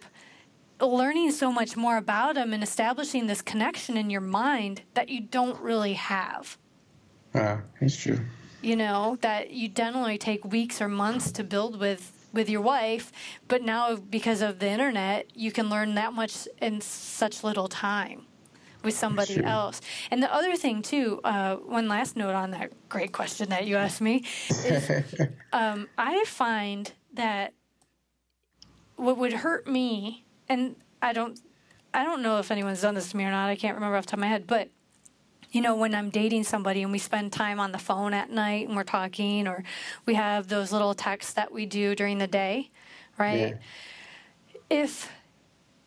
learning so much more about them and establishing this connection in your mind that you don't really have. Ah, uh, it's true you know, that you generally take weeks or months to build with with your wife, but now because of the internet, you can learn that much in such little time with somebody sure. else. And the other thing too, uh, one last note on that great question that you asked me is, um, I find that what would hurt me, and I don't, I don't know if anyone's done this to me or not. I can't remember off the top of my head, but you know, when I'm dating somebody and we spend time on the phone at night and we're talking, or we have those little texts that we do during the day, right? Yeah. If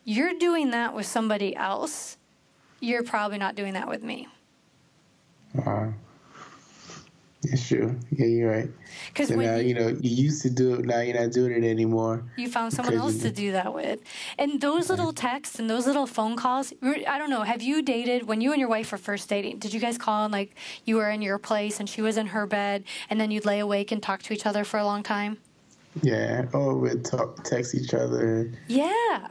you're doing that with somebody else, you're probably not doing that with me. Uh, it's true. Yeah, you're right. Because so now you, you, know you used to do it. Now you're not doing it anymore. You found someone else to do that with, and those little texts and those little phone calls. I don't know. Have you dated when you and your wife were first dating? Did you guys call and like you were in your place and she was in her bed, and then you'd lay awake and talk to each other for a long time? Yeah. Oh, we'd talk, text each other. Yeah. yeah.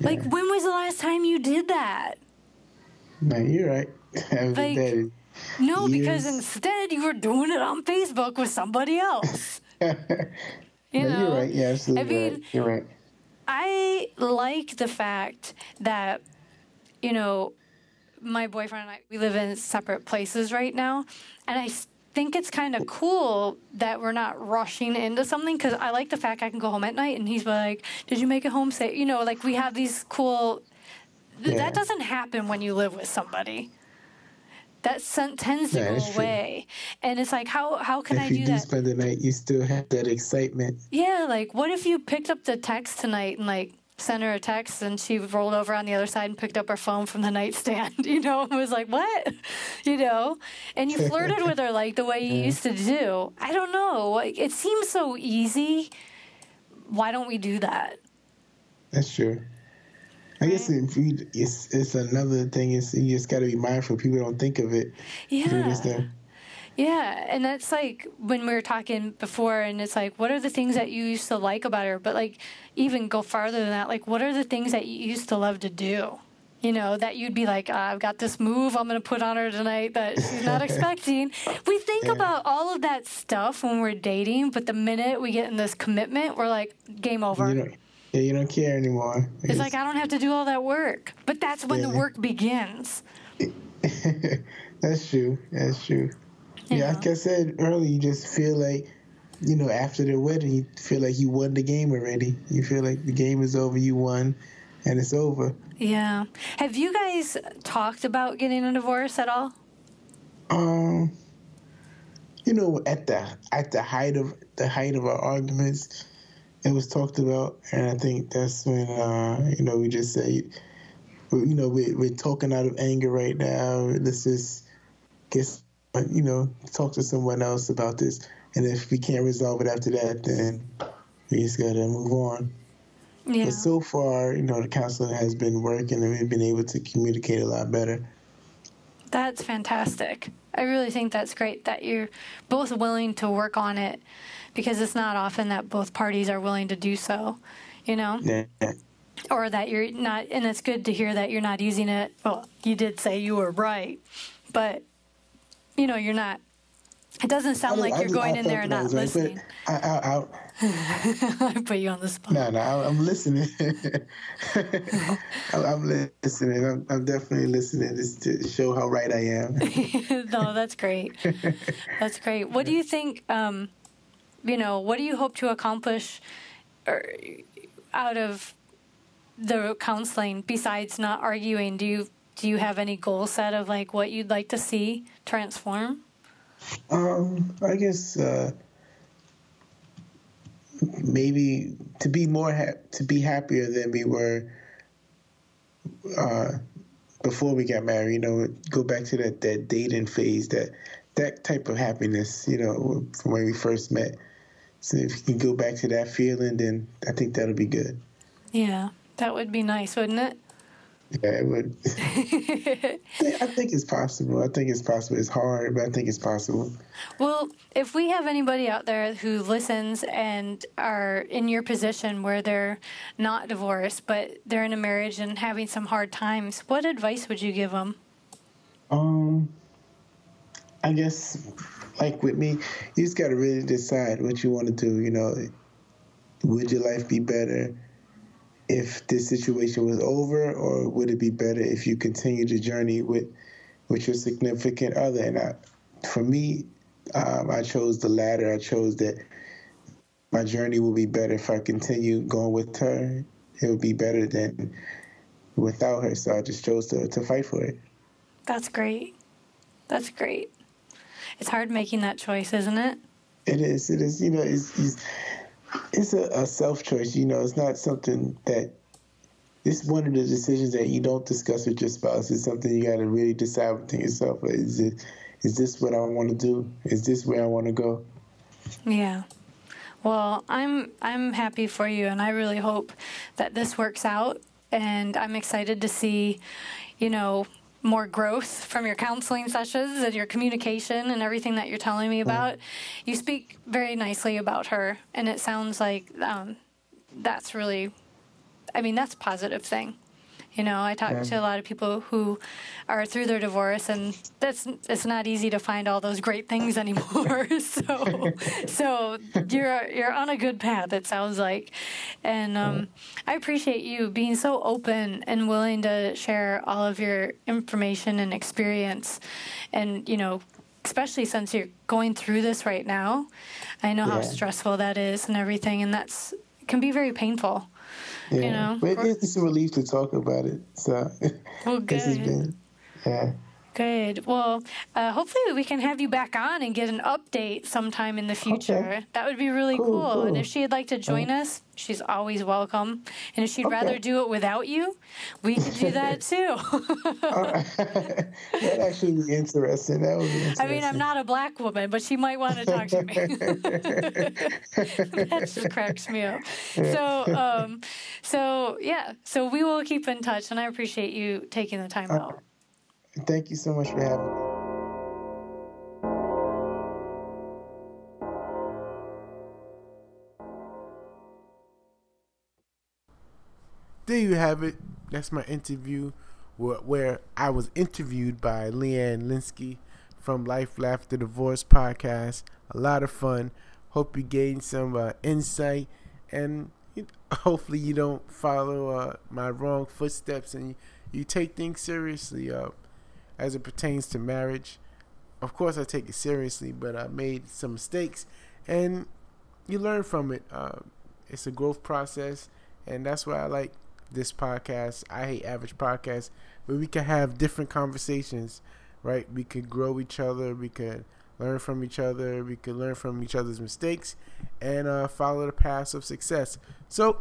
Like when was the last time you did that? No, you're right. like, no, because instead you were doing it on Facebook with somebody else. you no, know, you're right. Yeah, absolutely. I mean, right. You're right. I like the fact that, you know, my boyfriend and I, we live in separate places right now. And I think it's kind of cool that we're not rushing into something because I like the fact I can go home at night and he's like, Did you make it home safe? You know, like we have these cool. Yeah. That doesn't happen when you live with somebody that tends to go away. And it's like, how how can if I do, you do that? spend the night, you still have that excitement. Yeah, like what if you picked up the text tonight and like sent her a text and she rolled over on the other side and picked up her phone from the nightstand, you know, and was like, what? You know? And you flirted with her like the way you yeah. used to do. I don't know. Like, it seems so easy. Why don't we do that? That's true. I guess if you, it's it's another thing. Is you just got to be mindful. People don't think of it. Yeah. Yeah, and that's like when we were talking before, and it's like, what are the things that you used to like about her? But like, even go farther than that. Like, what are the things that you used to love to do? You know, that you'd be like, ah, I've got this move I'm going to put on her tonight that she's not expecting. We think yeah. about all of that stuff when we're dating, but the minute we get in this commitment, we're like, game over. You know, yeah, you don't care anymore. It's, it's like I don't have to do all that work, but that's when yeah. the work begins. that's true. That's true. Yeah. yeah, like I said earlier, you just feel like, you know, after the wedding, you feel like you won the game already. You feel like the game is over, you won, and it's over. Yeah. Have you guys talked about getting a divorce at all? Um, you know, at the at the height of the height of our arguments, it was talked about, and I think that's when uh, you know we just say, you know, we, we're talking out of anger right now. Let's just get, you know, talk to someone else about this, and if we can't resolve it after that, then we just gotta move on. Yeah. But so far, you know, the counseling has been working, and we've been able to communicate a lot better. That's fantastic. I really think that's great that you're both willing to work on it because it's not often that both parties are willing to do so, you know? Yeah. Or that you're not, and it's good to hear that you're not using it. Well, you did say you were right, but, you know, you're not. It doesn't sound like I you're going I in there and not felt that was right, listening. I, put you on the spot. No, no, I'm I'm listening. I'm I'm listening. I'm, I'm definitely listening just to show how right I am. no, that's great. That's great. What do you think? Um, you know, what do you hope to accomplish, or out of the counseling besides not arguing? Do you do you have any goal set of like what you'd like to see transform? Um, I guess uh, maybe to be more ha- to be happier than we were uh, before we got married. You know, go back to that that dating phase, that that type of happiness. You know, from when we first met. So if you can go back to that feeling, then I think that'll be good. Yeah, that would be nice, wouldn't it? Yeah, it would. I think it's possible. I think it's possible. It's hard, but I think it's possible. Well, if we have anybody out there who listens and are in your position where they're not divorced, but they're in a marriage and having some hard times, what advice would you give them? Um, I guess, like with me, you just got to really decide what you want to do. You know, would your life be better if this situation was over, or would it be better if you continue the journey with with your significant other? And I, for me, um, I chose the latter. I chose that my journey will be better if I continue going with her. It would be better than without her. So I just chose to, to fight for it. That's great. That's great. It's hard making that choice, isn't it? It is. It is. You know, it's it's, it's a, a self choice. You know, it's not something that. It's one of the decisions that you don't discuss with your spouse. It's something you got to really decide within yourself. Is it? Is this what I want to do? Is this where I want to go? Yeah. Well, I'm I'm happy for you and I really hope that this works out and I'm excited to see, you know, more growth from your counseling sessions and your communication and everything that you're telling me about. You speak very nicely about her and it sounds like um, that's really I mean, that's a positive thing. You know, I talk Yeah. to a lot of people who are through their divorce, and that's it's not easy to find all those great things anymore. so, so you're you're on a good path. It sounds like, and um, I appreciate you being so open and willing to share all of your information and experience, and you know. Especially since you're going through this right now, I know how stressful that is and everything, and that's can be very painful. Yeah. You know, but it's, it's a relief to talk about it. So Well, this has been. Yeah. Good. Well, uh, hopefully we can have you back on and get an update sometime in the future. Okay. That would be really Cool, cool. And if she'd like to join us, she's always welcome. And if she'd Okay. rather do it without you, we could do that too. that actually be interesting. That would be interesting. I mean, I'm not a black woman, but she might want to talk to me. that just cracks me up. So, um, so yeah. So we will keep in touch, and I appreciate you taking the time out. Thank you so much for having me. there you have it. That's my interview where, where I was interviewed by Leanne Linsky from Life Lafter Divorce podcast. A lot of fun. Hope you gained some uh, insight and you hopefully you don't follow uh, my wrong footsteps and you, you take things seriously uh, as it pertains to marriage. Of course, I take it seriously, but I made some mistakes and you learn from it. Uh, it's a growth process, and that's why I like this podcast. I hate average podcast, where we can have different conversations, right? We could grow each other. We could learn from each other. We could learn from each other's mistakes, and uh, follow the path of success. So,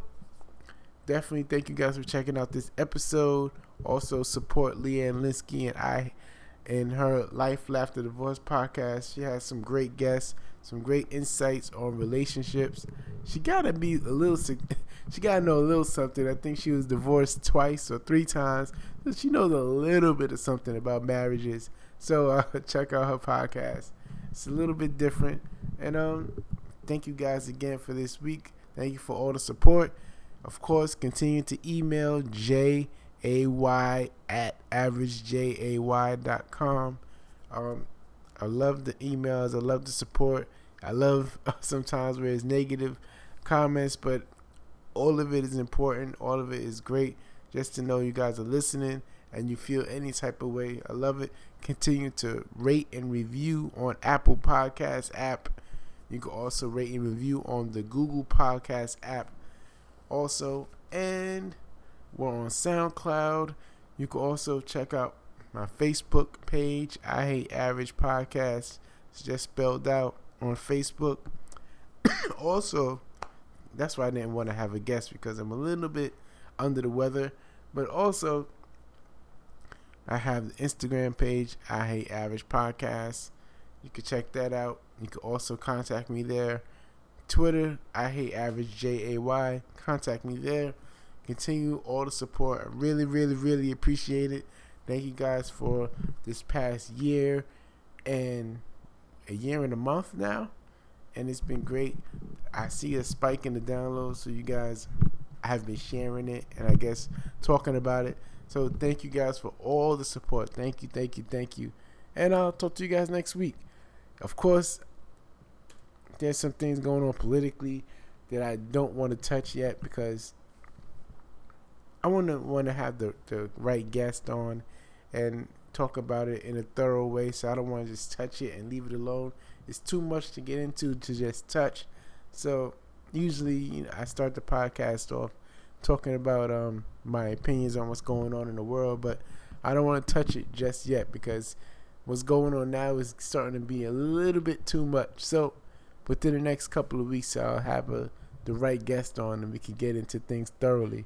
definitely thank you guys for checking out this episode. Also, support Leanne Linsky and I in her Life After Divorce podcast. She has some great guests, some great insights on relationships. She gotta be a little, she gotta know a little something. I think she was divorced twice or three times, so she knows a little bit of something about marriages. So uh, check out her podcast. It's a little bit different, and um, thank you guys again for this week. Thank you for all the support. Of course, continue to email J A Y at averagejay.com. Um, I love the emails. I love the support. I love sometimes where it's negative comments, but all of it is important. All of it is great just to know you guys are listening and you feel any type of way. I love it. Continue to rate and review on Apple Podcast app. You can also rate and review on the Google Podcast app. Also, and we're on SoundCloud. You can also check out my Facebook page, I Hate Average Podcast. It's just spelled out on Facebook. also, that's why I didn't want to have a guest because I'm a little bit under the weather. But also, I have the Instagram page, I Hate Average Podcast. You can check that out. You can also contact me there. Twitter, I Hate Average J A Y. Contact me there. Continue all the support. I really, really, really appreciate it. Thank you guys for this past year and a year and a month now. And it's been great. I see a spike in the downloads, so you guys have been sharing it and I guess talking about it. So thank you guys for all the support. Thank you, thank you, thank you. And I'll talk to you guys next week. Of course, there's some things going on politically that I don't want to touch yet because I want to want to have the, the right guest on and talk about it in a thorough way. So I don't want to just touch it and leave it alone. It's too much to get into to just touch. So usually, you know, I start the podcast off talking about um, my opinions on what's going on in the world, but I don't want to touch it just yet because what's going on now is starting to be a little bit too much. So within the next couple of weeks, I'll have a the right guest on and we can get into things thoroughly.